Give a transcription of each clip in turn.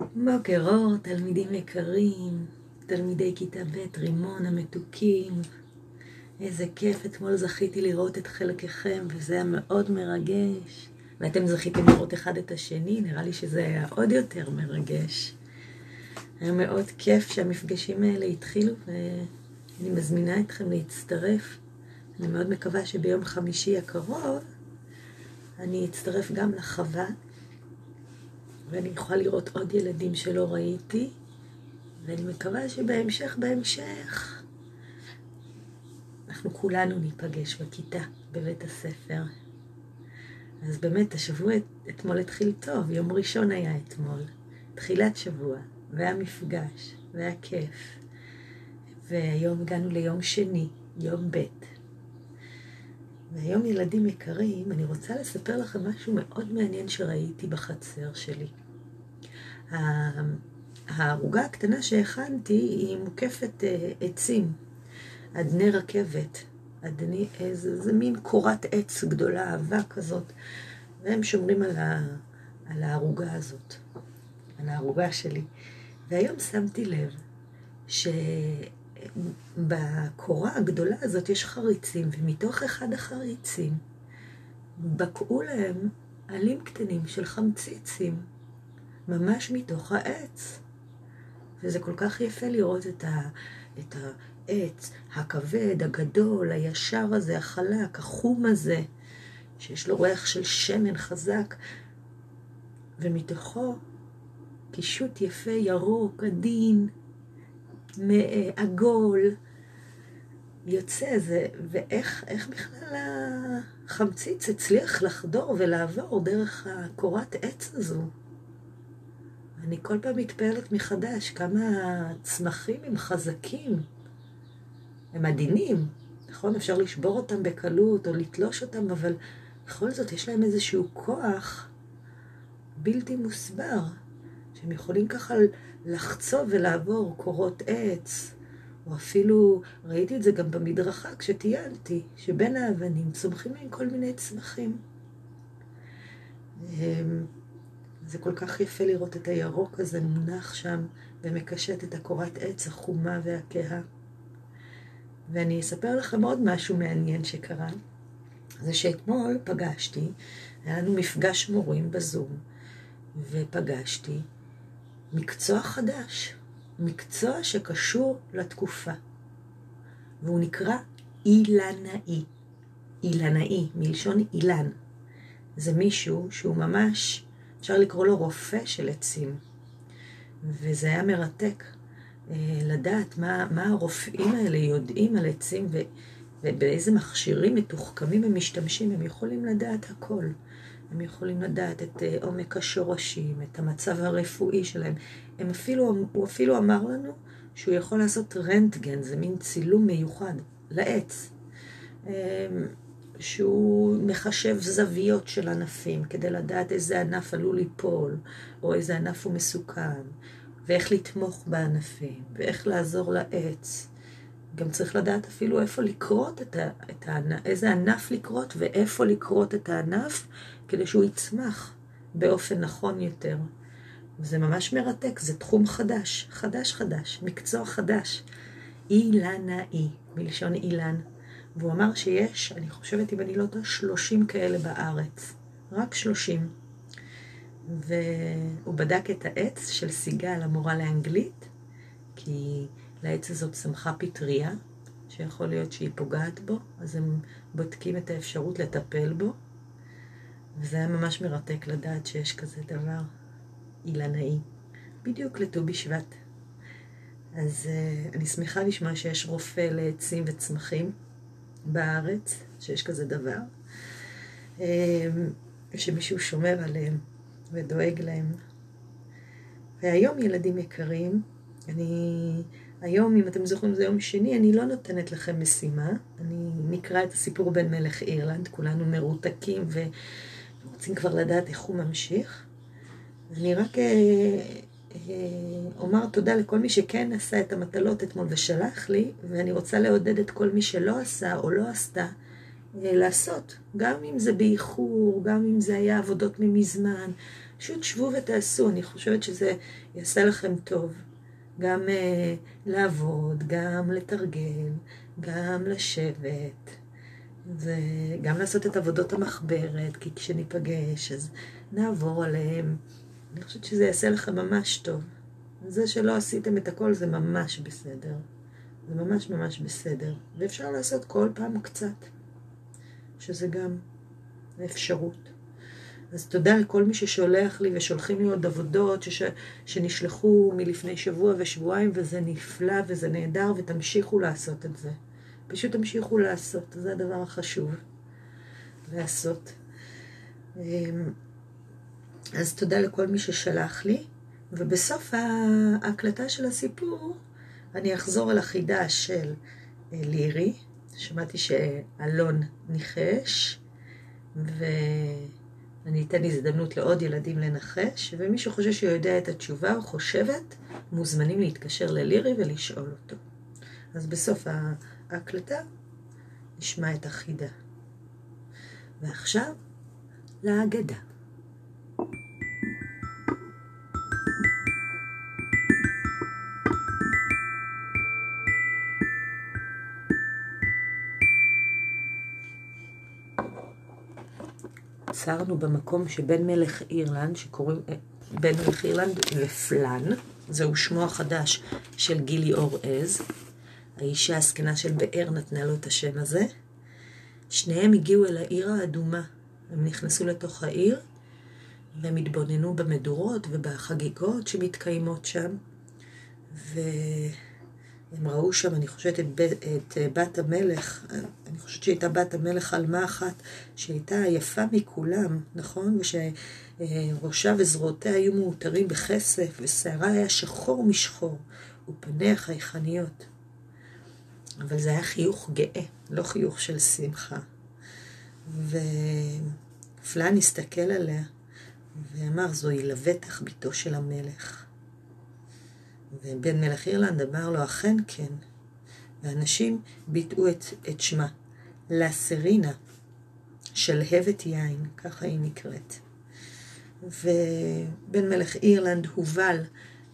בוקר אור, תלמידים יקרים, תלמידי כיתה ב', רימון המתוקים. איזה כיף, אתמול זכיתי לראות את חלקכם, וזה היה מאוד מרגש. ואתם זכיתם לראות אחד את השני, נראה לי שזה היה עוד יותר מרגש. היה מאוד כיף שהמפגשים האלה התחילו, ואני מזמינה אתכם להצטרף. אני מאוד מקווה שביום חמישי הקרוב אני אצטרף גם לחווה, ואני אוכל לראות עוד ילדים שלא ראיתי, ואני מקווה שבהמשך, בהמשך, אנחנו כולנו ניפגש בכיתה, בבית הספר. אז באמת, השבוע אתמול התחיל טוב, יום ראשון היה אתמול, תחילת שבוע, והיה מפגש, והיה כיף. והיום הגענו ליום שני, יום ב'. והיום ילדים יקרים, אני רוצה לספר לכם משהו מאוד מעניין שראיתי בחצר שלי. הערוגה הקטנה שהכנתי היא מוקפת אה, עצים, אדני רכבת, אדני, איזה, זה מין קורת עץ גדולה, אהבה כזאת, והם שומרים על, ה, על הערוגה הזאת, על הערוגה שלי. והיום שמתי לב שבקורה הגדולה הזאת יש חריצים, ומתוך אחד החריצים בקעו להם עלים קטנים של חמציצים. ממש מתוך העץ. וזה כל כך יפה לראות את, ה, את העץ הכבד, הגדול, הישר הזה, החלק, החום הזה, שיש לו ריח של שמן חזק, ומתוכו קישוט יפה, ירוק, עדין, עגול, יוצא זה, ואיך בכלל החמציץ הצליח לחדור ולעבור דרך הקורת עץ הזו. אני כל פעם מתפעלת מחדש כמה הצמחים הם חזקים, הם עדינים, נכון? אפשר לשבור אותם בקלות או לתלוש אותם, אבל בכל זאת יש להם איזשהו כוח בלתי מוסבר, שהם יכולים ככה לחצוב ולעבור קורות עץ, או אפילו, ראיתי את זה גם במדרכה כשטיילתי, שבין האבנים צומחים להם כל מיני צמחים. זה כל כך יפה לראות את הירוק הזה מונח שם ומקשט את הקורת עץ החומה והכהה. ואני אספר לכם עוד משהו מעניין שקרה. זה שאתמול פגשתי, היה לנו מפגש מורים בזום, ופגשתי מקצוע חדש, מקצוע שקשור לתקופה, והוא נקרא אילנאי. אילנאי, מלשון אילן. זה מישהו שהוא ממש אפשר לקרוא לו רופא של עצים. וזה היה מרתק אה, לדעת מה, מה הרופאים האלה יודעים על עצים ו, ובאיזה מכשירים מתוחכמים הם משתמשים, הם יכולים לדעת הכל. הם יכולים לדעת את אה, עומק השורשים, את המצב הרפואי שלהם. הם אפילו, הוא אפילו אמר לנו שהוא יכול לעשות רנטגן, זה מין צילום מיוחד לעץ. אה, שהוא מחשב זוויות של ענפים כדי לדעת איזה ענף עלול ליפול, או איזה ענף הוא מסוכן, ואיך לתמוך בענפים, ואיך לעזור לעץ. גם צריך לדעת אפילו איפה לקרות את, ה, את הענף, איזה ענף לקרות ואיפה לקרות את הענף, כדי שהוא יצמח באופן נכון יותר. זה ממש מרתק, זה תחום חדש, חדש חדש, מקצוע חדש. אילנאי, מלשון אילן. והוא אמר שיש, אני חושבת, אם אני לא טועה, 30 כאלה בארץ. רק 30. והוא בדק את העץ של סיגל, המורה לאנגלית, כי לעץ הזאת צמחה פטריה, שיכול להיות שהיא פוגעת בו, אז הם בודקים את האפשרות לטפל בו. וזה היה ממש מרתק לדעת שיש כזה דבר אילנאי, בדיוק לט"ו בשבט. אז uh, אני שמחה לשמוע שיש רופא לעצים וצמחים. בארץ, שיש כזה דבר, אמ, שמישהו שומר עליהם ודואג להם. והיום, ילדים יקרים, אני... היום, אם אתם זוכרים, זה יום שני, אני לא נותנת לכם משימה. אני נקרא את הסיפור בין מלך אירלנד, כולנו מרותקים ורוצים כבר לדעת איך הוא ממשיך. אני רק אה, אה, אומר תודה לכל מי שכן עשה את המטלות אתמול ושלח לי, ואני רוצה לעודד את כל מי שלא עשה או לא עשתה אה, לעשות, גם אם זה באיחור, גם אם זה היה עבודות ממזמן, פשוט שבו ותעשו, אני חושבת שזה יעשה לכם טוב. גם uh, לעבוד, גם לתרגל, גם לשבת, וגם לעשות את עבודות המחברת, כי כשניפגש אז נעבור עליהם. אני חושבת שזה יעשה לכם ממש טוב. זה שלא עשיתם את הכל זה ממש בסדר. זה ממש ממש בסדר. ואפשר לעשות כל פעם קצת, שזה גם אפשרות. אז תודה לכל מי ששולח לי ושולחים לי עוד עבודות שש... שנשלחו מלפני שבוע ושבועיים, וזה נפלא וזה נהדר, ותמשיכו לעשות את זה. פשוט תמשיכו לעשות, זה הדבר החשוב, לעשות. אמ, אז תודה לכל מי ששלח לי, ובסוף ההקלטה של הסיפור אני אחזור על החידה של אה, לירי, שמעתי שאלון ניחש, ואני אתן הזדמנות לעוד ילדים לנחש, ומי שחושב שהוא יודע את התשובה או חושבת, מוזמנים להתקשר ללירי ולשאול אותו. אז בסוף ההקלטה נשמע את החידה. ועכשיו, להגדה. עצרנו במקום שבין מלך אירלנד, שקוראים, אה, בין מלך אירלנד ופלן, זהו שמו החדש של גילי אור עז, האישה הזקנה של באר נתנה לו את השם הזה. שניהם הגיעו אל העיר האדומה. הם נכנסו לתוך העיר, והם התבוננו במדורות ובחגיגות שמתקיימות שם, והם ראו שם, אני חושבת, את, את בת המלך, אני חושבת שהייתה בת המלך עלמה אחת, שהייתה היפה מכולם, נכון? ושראשה וזרועותיה היו מעוטרים בכסף, ושערה היה שחור משחור, ופניה חייכניות. אבל זה היה חיוך גאה, לא חיוך של שמחה. ופלן הסתכל עליה ואמר, זוהי לבטח בתו של המלך. ובן מלך אירלנד אמר לו, אכן כן. ואנשים ביטאו את, את שמה, לסרינה, שלהבת יין, ככה היא נקראת. ובן מלך אירלנד הובל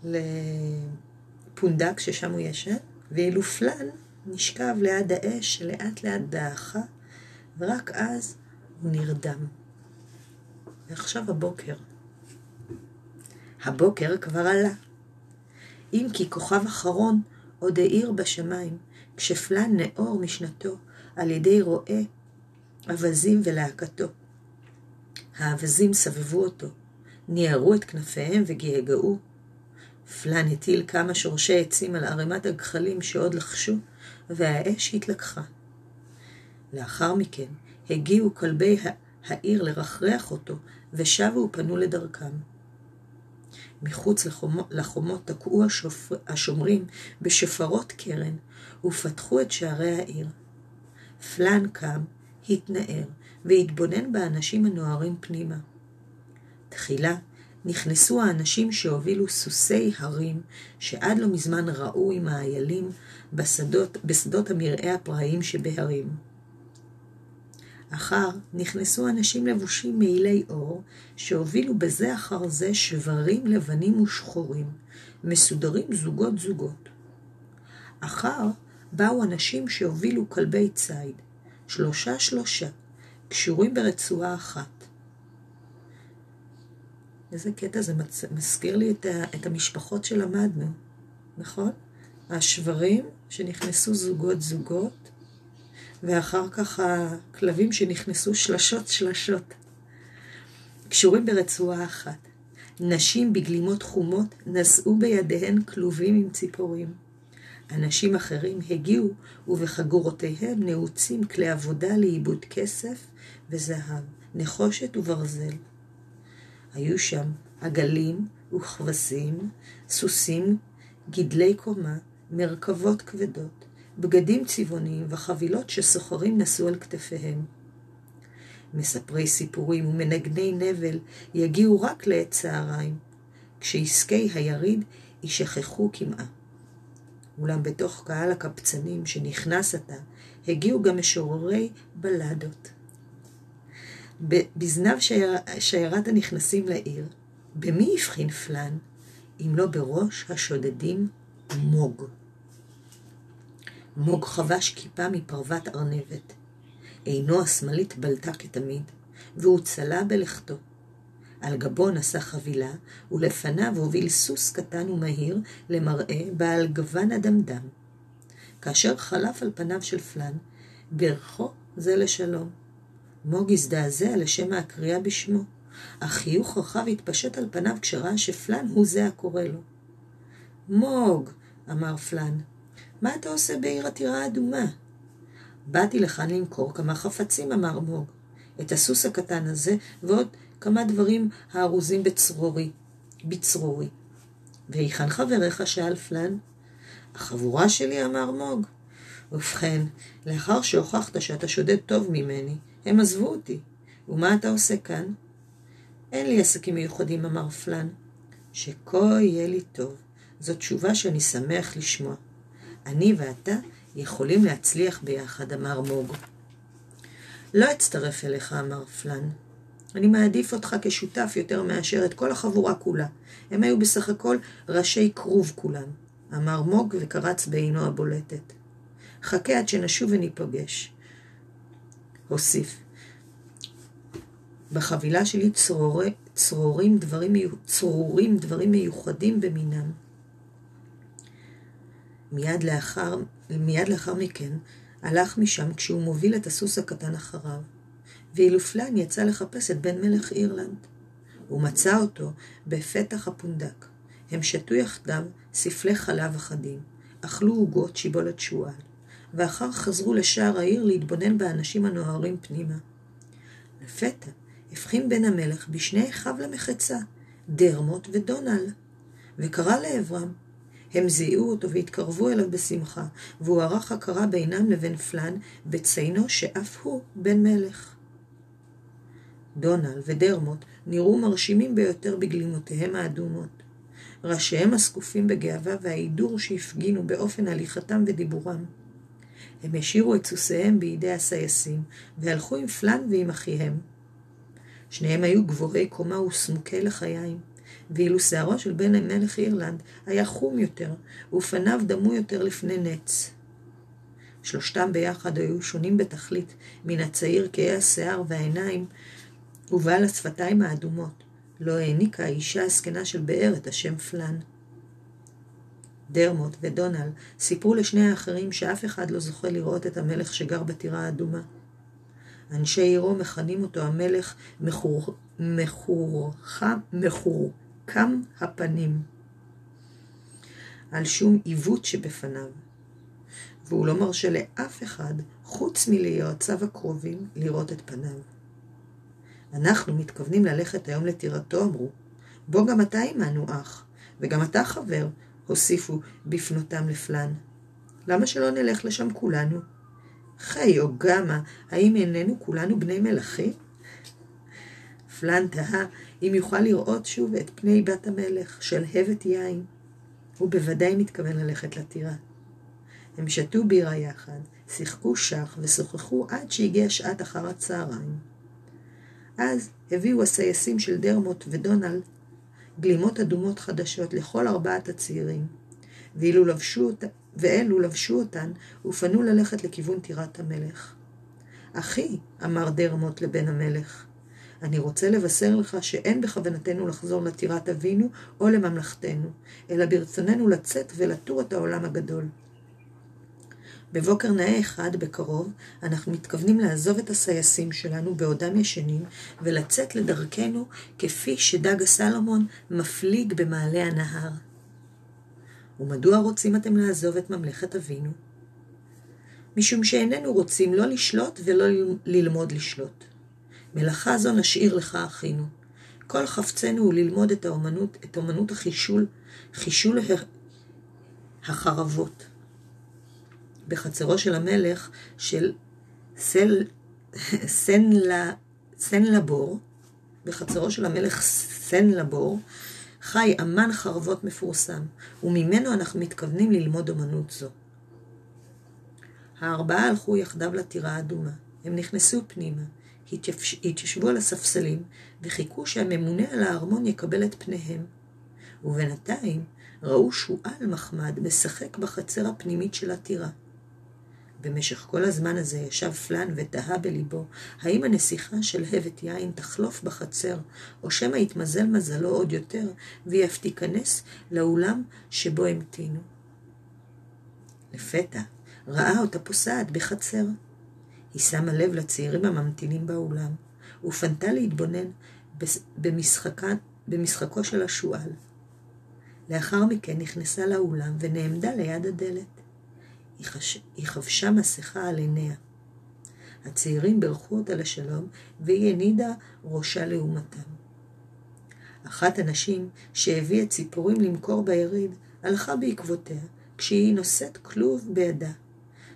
לפונדק ששם הוא ישן, ואילו פלן נשכב ליד האש שלאט לאט דעכה, ורק אז הוא נרדם. ועכשיו הבוקר. הבוקר כבר עלה. אם כי כוכב אחרון עוד האיר בשמיים, כשפלן נאור משנתו על ידי רועה אווזים ולהקתו. האווזים סבבו אותו, ניערו את כנפיהם וגעגעו. פלן הטיל כמה שורשי עצים על ערימת הגחלים שעוד לחשו, והאש התלקחה. לאחר מכן הגיעו כלבי העיר לרחרח אותו, ושבו ופנו לדרכם. מחוץ לחומות, תקעו השומרים בשפרות קרן, ופתחו את שערי העיר. פלן קם, התנער, והתבונן באנשים הנוהרים פנימה. תחילה נכנסו האנשים שהובילו סוסי הרים, שעד לא מזמן ראו עם האיילים בשדות, בשדות המרעה הפראיים שבהרים. אחר נכנסו אנשים לבושים מעילי אור, שהובילו בזה אחר זה שברים לבנים ושחורים, מסודרים זוגות זוגות. אחר באו אנשים שהובילו כלבי ציד, שלושה שלושה, קשורים ברצועה אחת. איזה קטע זה מזכיר לי את, ה, את המשפחות שלמדנו, נכון? השברים שנכנסו זוגות זוגות, ואחר כך הכלבים שנכנסו שלשות שלשות. קשורים ברצועה אחת. נשים בגלימות חומות נשאו בידיהן כלובים עם ציפורים. אנשים אחרים הגיעו ובחגורותיהם נעוצים כלי עבודה לעיבוד כסף וזהב, נחושת וברזל. היו שם עגלים וכבשים, סוסים, גידלי קומה, מרכבות כבדות, בגדים צבעוניים וחבילות שסוחרים נשאו על כתפיהם. מספרי סיפורים ומנגני נבל יגיעו רק לעת צהריים, כשעסקי היריד יישכחו כמעה. אולם בתוך קהל הקבצנים שנכנס עתה, הגיעו גם משוררי בלדות. בזנב שיירת הנכנסים לעיר, במי הבחין פלן, אם לא בראש השודדים מוג. מוג חבש כיפה מפרוות ארנבת. עינו השמאלית בלטה כתמיד, והוא צלה בלכתו. על גבו נשא חבילה, ולפניו הוביל סוס קטן ומהיר למראה בעל גוון אדמדם. כאשר חלף על פניו של פלן, ברכו זה לשלום. מוג הזדעזע לשם הקריאה בשמו, אך חיוך רחב התפשט על פניו כשראה שפלן הוא זה הקורא לו. מוג, אמר פלן, מה אתה עושה בעיר עתירה אדומה? באתי לכאן למכור כמה חפצים, אמר מוג. את הסוס הקטן הזה ועוד כמה דברים הארוזים בצרורי, בצרורי. והיכן חבריך? שאל פלן. החבורה שלי, אמר מוג. ובכן, לאחר שהוכחת שאתה שודד טוב ממני, הם עזבו אותי. ומה אתה עושה כאן? אין לי עסקים מיוחדים, אמר פלן. שכה יהיה לי טוב. זו תשובה שאני שמח לשמוע. אני ואתה יכולים להצליח ביחד, אמר מוג. לא אצטרף אליך, אמר פלן. אני מעדיף אותך כשותף יותר מאשר את כל החבורה כולה. הם היו בסך הכל ראשי כרוב כולם, אמר מוג וקרץ בעינו הבולטת. חכה עד שנשוב וניפגש. הוסיף. בחבילה שלי צרורי, צרורים, דברים, צרורים דברים מיוחדים במינם. מיד לאחר, מיד לאחר מכן הלך משם כשהוא מוביל את הסוס הקטן אחריו. ואילו פלן יצא לחפש את בן מלך אירלנד. הוא מצא אותו בפתח הפונדק. הם שתו יחדיו ספלי חלב אחדים, אכלו עוגות שיבולת שועל, ואחר חזרו לשער העיר להתבונן באנשים הנוהרים פנימה. לפתע הבחין בן המלך בשני אחיו למחצה, דרמוט ודונל, וקרא לעברם. הם זיהו אותו והתקרבו אליו בשמחה, והוא ערך הכרה בינם לבין פלן בציינו שאף הוא בן מלך. דונל ודרמוט נראו מרשימים ביותר בגלימותיהם האדומות. ראשיהם הזקופים בגאווה וההידור שהפגינו באופן הליכתם ודיבורם. הם השאירו את סוסיהם בידי הסייסים, והלכו עם פלן ועם אחיהם. שניהם היו גבוהי קומה וסמוקי לחיים, ואילו שערו של בן מלך אירלנד היה חום יותר, ופניו דמו יותר לפני נץ. שלושתם ביחד היו שונים בתכלית מן הצעיר כהה השיער והעיניים ובעל השפתיים האדומות, לא העניקה האישה הזקנה של באר את השם פלן. דרמוט ודונל סיפרו לשני האחרים שאף אחד לא זוכה לראות את המלך שגר בטירה האדומה. אנשי עירו מכנים אותו המלך מחורקם הפנים, על שום עיוות שבפניו, והוא לא מרשה לאף אחד, חוץ מליועציו הקרובים, לראות את פניו. אנחנו מתכוונים ללכת היום לטירתו, אמרו. בוא גם אתה עמנו, אח, וגם אתה חבר, הוסיפו בפנותם לפלן. למה שלא נלך לשם כולנו? חי או גמא, האם איננו כולנו בני מלכים? פלן תהה אם יוכל לראות שוב את פני בת המלך, שלהבת יין. הוא בוודאי מתכוון ללכת לטירה. הם שתו בירה יחד, שיחקו שח ושוחחו עד שהגיעה שעת אחר הצהריים. אז הביאו הסייסים של דרמוט ודונלד גלימות אדומות חדשות לכל ארבעת הצעירים, ואילו לבשו, ואלו לבשו אותן ופנו ללכת לכיוון טירת המלך. אחי, אמר דרמוט לבן המלך, אני רוצה לבשר לך שאין בכוונתנו לחזור לטירת אבינו או לממלכתנו, אלא ברצוננו לצאת ולטור את העולם הגדול. בבוקר נאה אחד בקרוב, אנחנו מתכוונים לעזוב את הסייסים שלנו בעודם ישנים, ולצאת לדרכנו כפי שדג הסלומון מפליג במעלה הנהר. ומדוע רוצים אתם לעזוב את ממלכת אבינו? משום שאיננו רוצים לא לשלוט ולא ללמוד לשלוט. מלאכה זו נשאיר לך, אחינו. כל חפצנו הוא ללמוד את האומנות, את אומנות החישול, חישול החרבות. בחצרו של המלך של סל, סן, סן לבור, בחצרו של המלך סן לבור, חי אמן חרבות מפורסם, וממנו אנחנו מתכוונים ללמוד אמנות זו. הארבעה הלכו יחדיו לטירה האדומה. הם נכנסו פנימה, התיישבו על הספסלים וחיכו שהממונה על הארמון יקבל את פניהם. ובינתיים ראו שועל מחמד משחק בחצר הפנימית של הטירה. במשך כל הזמן הזה ישב פלן ותהה בליבו האם הנסיכה של הבט יין תחלוף בחצר, או שמא יתמזל מזלו עוד יותר, והיא אף תיכנס לאולם שבו המתינו. לפתע ראה אותה פוסעת בחצר. היא שמה לב לצעירים הממתינים באולם, ופנתה להתבונן במשחקה, במשחקו של השועל. לאחר מכן נכנסה לאולם ונעמדה ליד הדלת. היא, חש... היא חבשה מסכה על עיניה. הצעירים בירכו אותה לשלום, והיא הנידה ראשה לעומתם. אחת הנשים שהביאה ציפורים למכור ביריד, הלכה בעקבותיה, כשהיא נושאת כלוב בידה.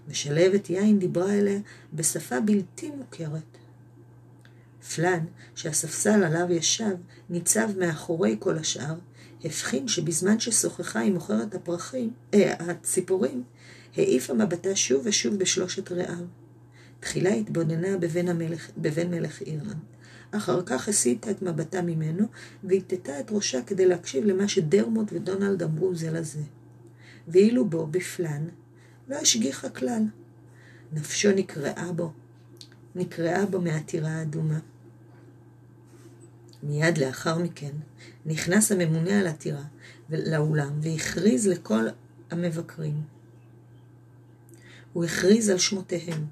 ושלהבת יין דיברה אליה בשפה בלתי מוכרת. פלן, שהספסל עליו ישב, ניצב מאחורי כל השאר, הבחין שבזמן ששוחחה עם מוכרת הפרחים, אה, הציפורים, העיפה מבטה שוב ושוב בשלושת רעיו. תחילה התבוננה בבן, המלך, בבן מלך אירלנד. אחר כך הסיטה את מבטה ממנו, והטטה את ראשה כדי להקשיב למה שדרמוט ודונלד אמרו זה לזה. ואילו בו, בפלן, לא השגיחה כלל. נפשו נקרעה בו, נקרעה בו מהטירה האדומה. מיד לאחר מכן נכנס הממונה על הטירה לאולם והכריז לכל המבקרים. הוא הכריז על שמותיהם.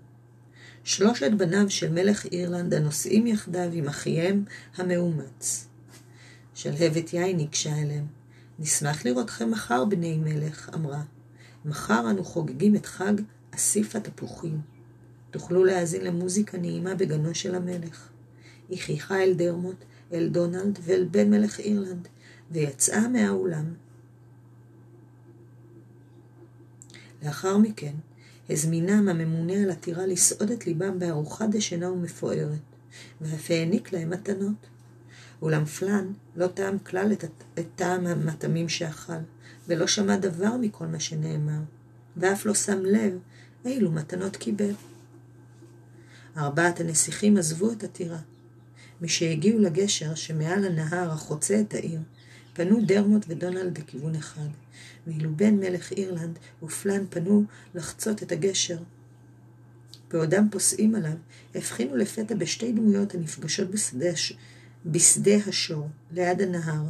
שלושת בניו של מלך אירלנד הנוסעים יחדיו עם אחיהם המאומץ. שלהבת יין ניגשה אליהם. נשמח לראותכם מחר, בני מלך, אמרה. מחר אנו חוגגים את חג אסיף התפוחים. תוכלו להאזין למוזיקה נעימה בגנו של המלך. היא חייכה אל דרמוט, אל דונלד ואל בן מלך אירלנד, ויצאה מהאולם. לאחר מכן הזמינם הממונה על הטירה לסעוד את ליבם בארוחה דשנה ומפוארת, ואף העניק להם מתנות. אולם פלן לא טעם כלל את, את טעם המטעמים שאכל, ולא שמע דבר מכל מה שנאמר, ואף לא שם לב אילו מתנות קיבל. ארבעת הנסיכים עזבו את הטירה. משהגיעו לגשר שמעל הנהר החוצה את העיר, פנו דרמוט ודונלד לכיוון אחד, ואילו בן מלך אירלנד ופלן פנו לחצות את הגשר. בעודם פוסעים עליו, הבחינו לפתע בשתי דמויות הנפגשות בשדה, בשדה השור, ליד הנהר.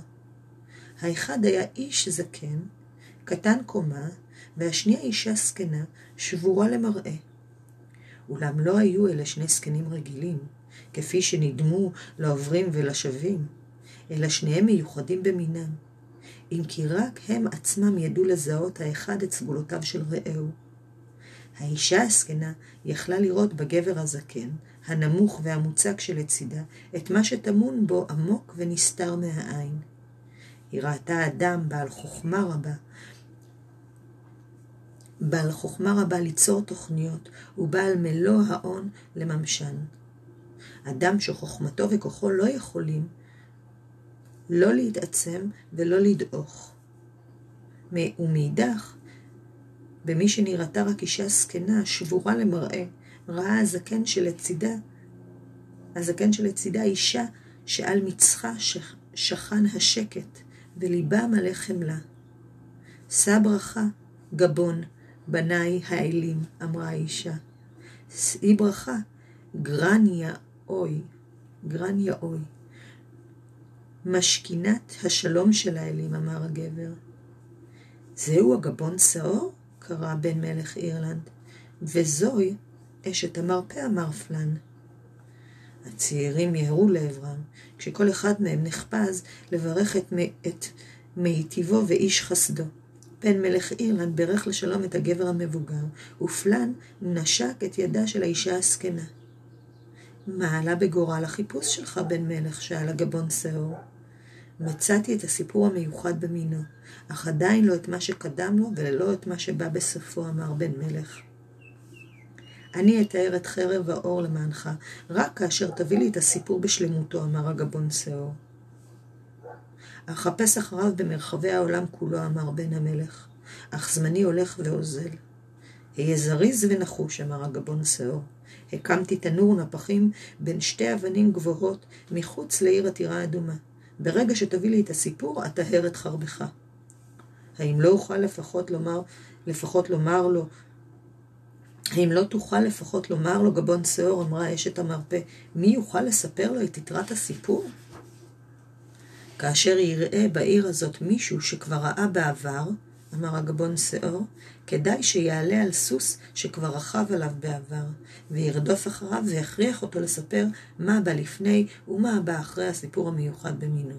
האחד היה איש זקן, קטן קומה, והשנייה אישה זקנה, שבורה למראה. אולם לא היו אלה שני זקנים רגילים, כפי שנדמו לעוברים ולשבים, אלא שניהם מיוחדים במינם. אם כי רק הם עצמם ידעו לזהות האחד את סגולותיו של רעהו. האישה הזקנה יכלה לראות בגבר הזקן, הנמוך והמוצק שלצידה, את מה שטמון בו עמוק ונסתר מהעין. היא ראתה אדם בעל חוכמה רבה, בעל חוכמה רבה ליצור תוכניות, ובעל מלוא ההון לממשן. אדם שחוכמתו וכוחו לא יכולים לא להתעצם ולא לדעוך. ומאידך, במי שנראתה רק אישה זקנה, שבורה למראה, ראה הזקן שלצידה, הזקן שלצידה אישה שעל מצחה שכן השקט, וליבה מלא חמלה. שא ברכה, גבון, בניי האלים, אמרה האישה. שאי ברכה, גרניה אוי, גרניה אוי. משכינת השלום של האלים, אמר הגבר. זהו הגבון שעור? קרא בן מלך אירלנד. וזוהי אשת המרפא, אמר פלן. הצעירים יהרו לעברם, כשכל אחד מהם נחפז לברך את, את מיטיבו ואיש חסדו. בן מלך אירלנד בירך לשלום את הגבר המבוגר, ופלן נשק את ידה של האישה הזקנה. מה עלה בגורל החיפוש שלך, בן מלך? שאל הגבון שאור. מצאתי את הסיפור המיוחד במינו, אך עדיין לא את מה שקדם לו ולא את מה שבא בסופו, אמר בן מלך. אני אתאר את חרב האור למענך, רק כאשר תביא לי את הסיפור בשלמותו, אמר הגבון שאור. אחפש אחריו במרחבי העולם כולו, אמר בן המלך, אך זמני הולך ואוזל. היה זריז ונחוש, אמר הגבון שאור. הקמתי תנור נפחים בין שתי אבנים גבוהות מחוץ לעיר עתירה אדומה. ברגע שתביא לי את הסיפור, אטהר את חרבך. האם לא אוכל לפחות לומר, לפחות לומר לו, האם לא תוכל לפחות לומר לו, גבון שאור, אמרה אשת המרפא, מי יוכל לספר לו את יתרת הסיפור? כאשר יראה בעיר הזאת מישהו שכבר ראה בעבר, אמר הגבון שאור, כדאי שיעלה על סוס שכבר רכב עליו בעבר, וירדוף אחריו ויכריח אותו לספר מה בא לפני ומה בא אחרי הסיפור המיוחד במינו.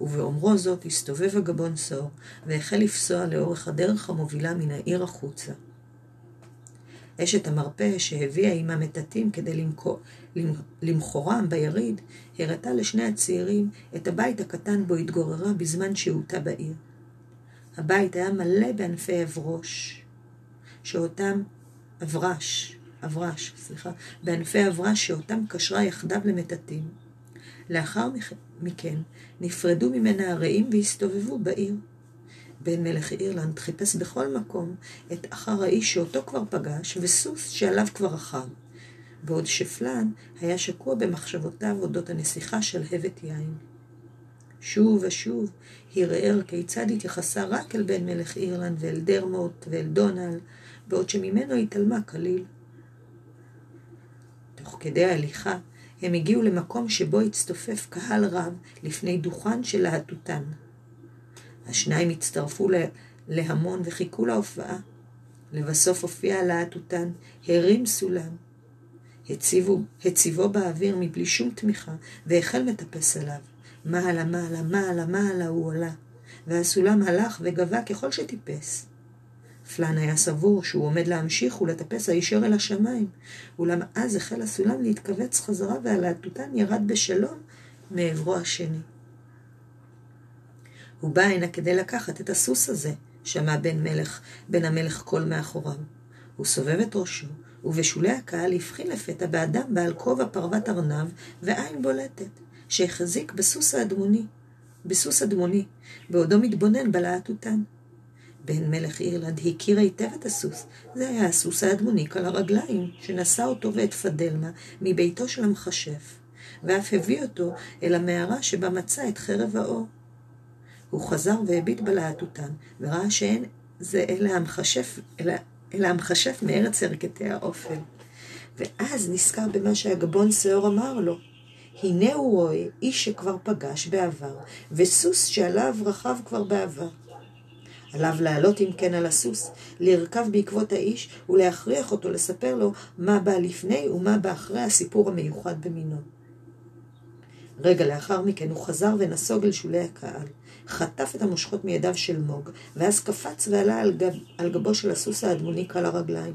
ובאומרו זאת הסתובב הגבון שאור, והחל לפסוע לאורך הדרך המובילה מן העיר החוצה. אשת המרפא שהביאה עימה מטאטים כדי למכורם ביריד, הראתה לשני הצעירים את הבית הקטן בו התגוררה בזמן שהותה בעיר. הבית היה מלא בענפי אברוש, שאותם, אברש, אברש, סליחה, בענפי אברש שאותם קשרה יחדיו למטאטים. לאחר מכן נפרדו ממנה הרעים והסתובבו בעיר. בן מלך אירלנד חיפש בכל מקום את אחר האיש שאותו כבר פגש, וסוס שעליו כבר רכב, בעוד שפלן היה שקוע במחשבותיו אודות הנסיכה של הבט יין. שוב ושוב הרהר כיצד התייחסה רק אל בן מלך אירלנד ואל דרמוט ואל דונל, בעוד שממנו התעלמה כליל. תוך כדי ההליכה הם הגיעו למקום שבו הצטופף קהל רב לפני דוכן של להטוטן. השניים הצטרפו להמון וחיכו להופעה. לבסוף הופיע הלהטוטן, הרים סולם. הציבו, הציבו באוויר מבלי שום תמיכה, והחל מטפס עליו. מעלה, מעלה, מעלה, מעלה הוא עלה. והסולם הלך וגבה ככל שטיפס. פלן היה סבור שהוא עומד להמשיך ולטפס הישר אל השמיים, אולם אז החל הסולם להתכווץ חזרה והלהטוטן ירד בשלום מעברו השני. הוא בא הנה כדי לקחת את הסוס הזה, שמע בן מלך, בן המלך קול מאחוריו. הוא סובב את ראשו, ובשולי הקהל הבחין לפתע באדם בעל כובע פרוות ארנב ועין בולטת, שהחזיק בסוס האדמוני, בסוס אדמוני, בעודו מתבונן בלהטוטן. בן מלך אירלנד הכיר היטב את הסוס. זה היה הסוס האדמוניק על הרגליים, שנשא אותו ואת פדלמה מביתו של המכשף, ואף הביא אותו אל המערה שבה מצא את חרב האור. הוא חזר והביט בלהטוטן, וראה שאין זה אלא המכשף, אלא, אלא המכשף מארץ ירכתי האופל. ואז נזכר במה שהגבון שאור אמר לו. הנה הוא רואה איש שכבר פגש בעבר, וסוס שעליו רכב כבר בעבר. עליו לעלות אם כן על הסוס, לרכב בעקבות האיש ולהכריח אותו לספר לו מה בא לפני ומה בא אחרי הסיפור המיוחד במינו. רגע לאחר מכן הוא חזר ונסוג אל שולי הקהל. חטף את המושכות מידיו של מוג, ואז קפץ ועלה על, גב, על גבו של הסוס האדמוניק על הרגליים.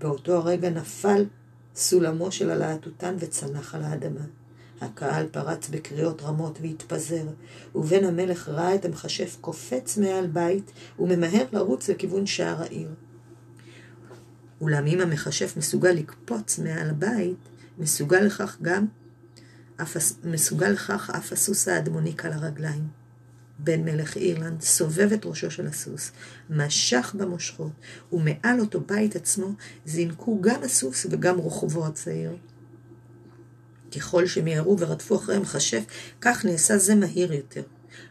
באותו הרגע נפל סולמו של הלהטוטן וצנח על האדמה. הקהל פרץ בקריאות רמות והתפזר, ובן המלך ראה את המכשף קופץ מעל בית וממהר לרוץ לכיוון שער העיר. אולם אם המכשף מסוגל לקפוץ מעל הבית, מסוגל לכך גם, אף, מסוגל לכך אף הסוס האדמוניק על הרגליים. בן מלך אירלנד סובב את ראשו של הסוס, משך במושכות, ומעל אותו בית עצמו זינקו גם הסוס וגם רוחבו הצעיר. ככל שמיהרו ורדפו אחרי המכשף, כך נעשה זה מהיר יותר.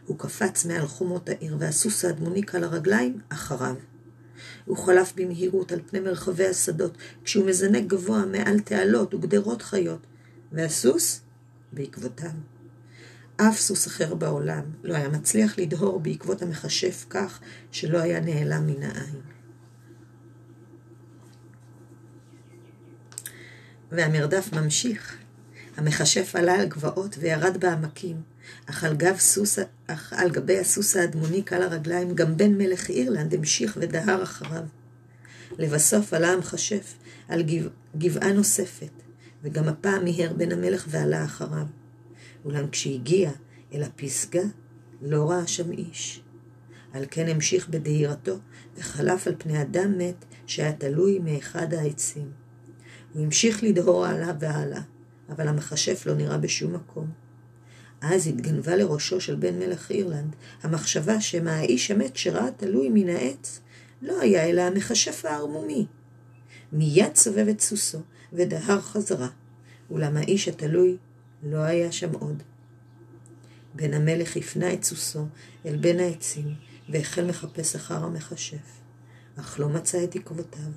הוא קפץ מעל חומות העיר, והסוס האדמוניק על הרגליים אחריו. הוא חלף במהירות על פני מרחבי השדות, כשהוא מזנק גבוה מעל תעלות וגדרות חיות, והסוס בעקבותיו. אף סוס אחר בעולם לא היה מצליח לדהור בעקבות המכשף כך שלא היה נעלם מן העין. והמרדף ממשיך. המכשף עלה על גבעות וירד בעמקים, אך על, גב סוס, אך על גבי הסוס האדמוני קל הרגליים גם בן מלך אירלנד המשיך ודהר אחריו. לבסוף עלה המכשף על גבע, גבעה נוספת, וגם הפעם מיהר בן המלך ועלה אחריו. אולם כשהגיע אל הפסגה, לא ראה שם איש. על כן המשיך בדהירתו, וחלף על פני אדם מת שהיה תלוי מאחד העצים. הוא המשיך לדהור הלאה והלאה, אבל המכשף לא נראה בשום מקום. אז התגנבה לראשו של בן מלך אירלנד המחשבה שמה האיש המת שראה תלוי מן העץ לא היה אלא המכשף הערמומי. מיד סובב את סוסו, ודהר חזרה, אולם האיש התלוי לא היה שם עוד. בן המלך הפנה את סוסו אל בין העצים, והחל מחפש אחר המכשף, אך לא מצא את עקבותיו.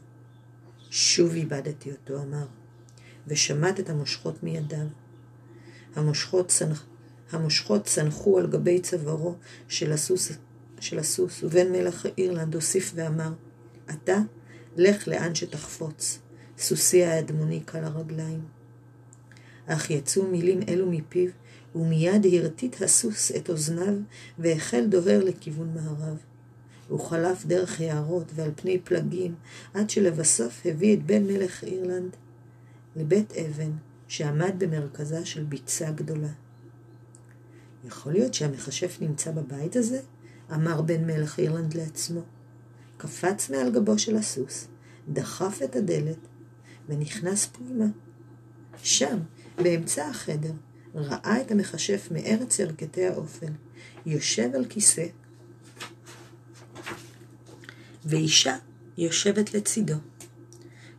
שוב איבדתי אותו, אמר, ושמט את המושכות מידיו. המושכות, צנח, המושכות צנחו על גבי צווארו של הסוס, של הסוס, ובן מלך אירלנד הוסיף ואמר, אתה, לך לאן שתחפוץ, סוסי האדמוני קל הרגליים. אך יצאו מילים אלו מפיו, ומיד הרטיט הסוס את אוזניו, והחל דוהר לכיוון מערב. הוא חלף דרך יערות ועל פני פלגים, עד שלבסוף הביא את בן מלך אירלנד לבית אבן, שעמד במרכזה של ביצה גדולה. יכול להיות שהמכשף נמצא בבית הזה? אמר בן מלך אירלנד לעצמו. קפץ מעל גבו של הסוס, דחף את הדלת, ונכנס פנימה. שם, באמצע החדר, ראה את המכשף מארץ ירכתי האופל, יושב על כיסא, ואישה יושבת לצידו.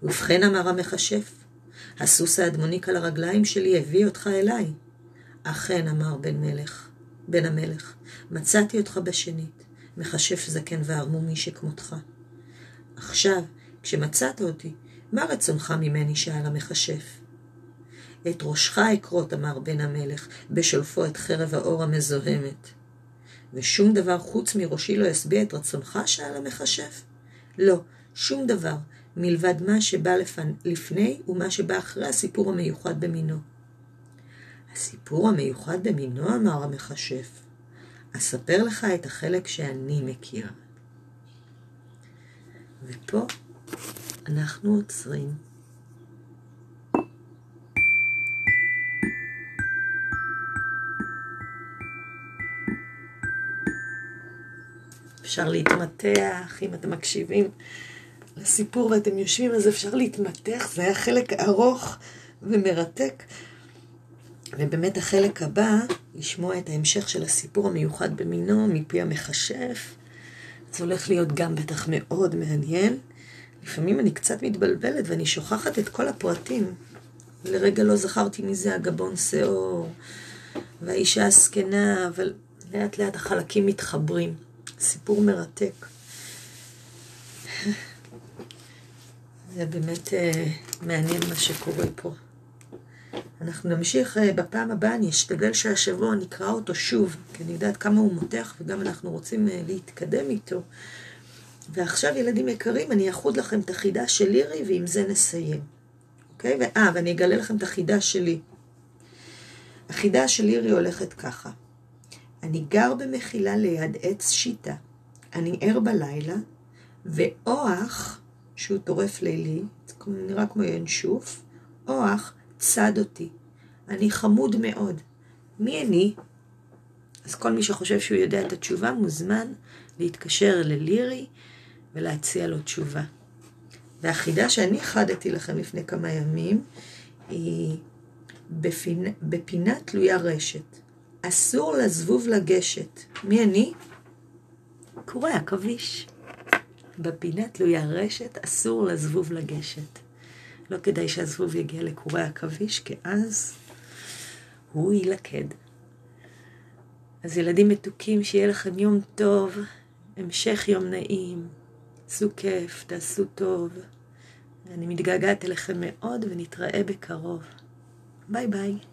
ובכן אמר המכשף, הסוס האדמוניק על הרגליים שלי הביא אותך אליי. אכן, אמר בן מלך, בן המלך, מצאתי אותך בשנית, מכשף זקן וערמומי שכמותך. עכשיו, כשמצאת אותי, מה רצונך ממני? שאל המכשף. את ראשך אכרות, אמר בן המלך, בשולפו את חרב האור המזוהמת. ושום דבר חוץ מראשי לא ישביע את רצונך? שאל המכשף. לא, שום דבר, מלבד מה שבא לפני, ומה שבא אחרי הסיפור המיוחד במינו. הסיפור המיוחד במינו, אמר המכשף, אספר לך את החלק שאני מכיר. ופה אנחנו עוצרים. אפשר להתמתח, אם אתם מקשיבים לסיפור ואתם יושבים, אז אפשר להתמתח, זה היה חלק ארוך ומרתק. ובאמת החלק הבא, לשמוע את ההמשך של הסיפור המיוחד במינו מפי המכשף, זה הולך להיות גם בטח מאוד מעניין. לפעמים אני קצת מתבלבלת ואני שוכחת את כל הפרטים. לרגע לא זכרתי מי זה הגבון שאור, והאישה הזקנה, אבל לאט לאט החלקים מתחברים. סיפור מרתק. זה באמת uh, מעניין מה שקורה פה. אנחנו נמשיך uh, בפעם הבאה, אני אשתדל שהשבוע נקרא אותו שוב, כי אני יודעת כמה הוא מותח וגם אנחנו רוצים uh, להתקדם איתו. ועכשיו, ילדים יקרים, אני אחוד לכם את החידה של לירי, ועם זה נסיים. אוקיי? אה, ואני אגלה לכם את החידה שלי. החידה של לירי הולכת ככה. אני גר במחילה ליד עץ שיטה. אני ער בלילה, ואוח, שהוא טורף לילי, נראה כמו ינשוף, אוח צד אותי. אני חמוד מאוד. מי אני? אז כל מי שחושב שהוא יודע את התשובה מוזמן להתקשר ללירי ולהציע לו תשובה. והחידה שאני חדתי לכם לפני כמה ימים היא בפינה, בפינה תלויה רשת. אסור לזבוב לגשת. מי אני? קורא עכביש. בפינה תלויה רשת, אסור לזבוב לגשת. לא כדאי שהזבוב יגיע לקורי עכביש, כי אז הוא יילכד. אז ילדים מתוקים, שיהיה לכם יום טוב, המשך יום נעים, עשו כיף, תעשו טוב. אני מתגעגעת אליכם מאוד ונתראה בקרוב. ביי ביי.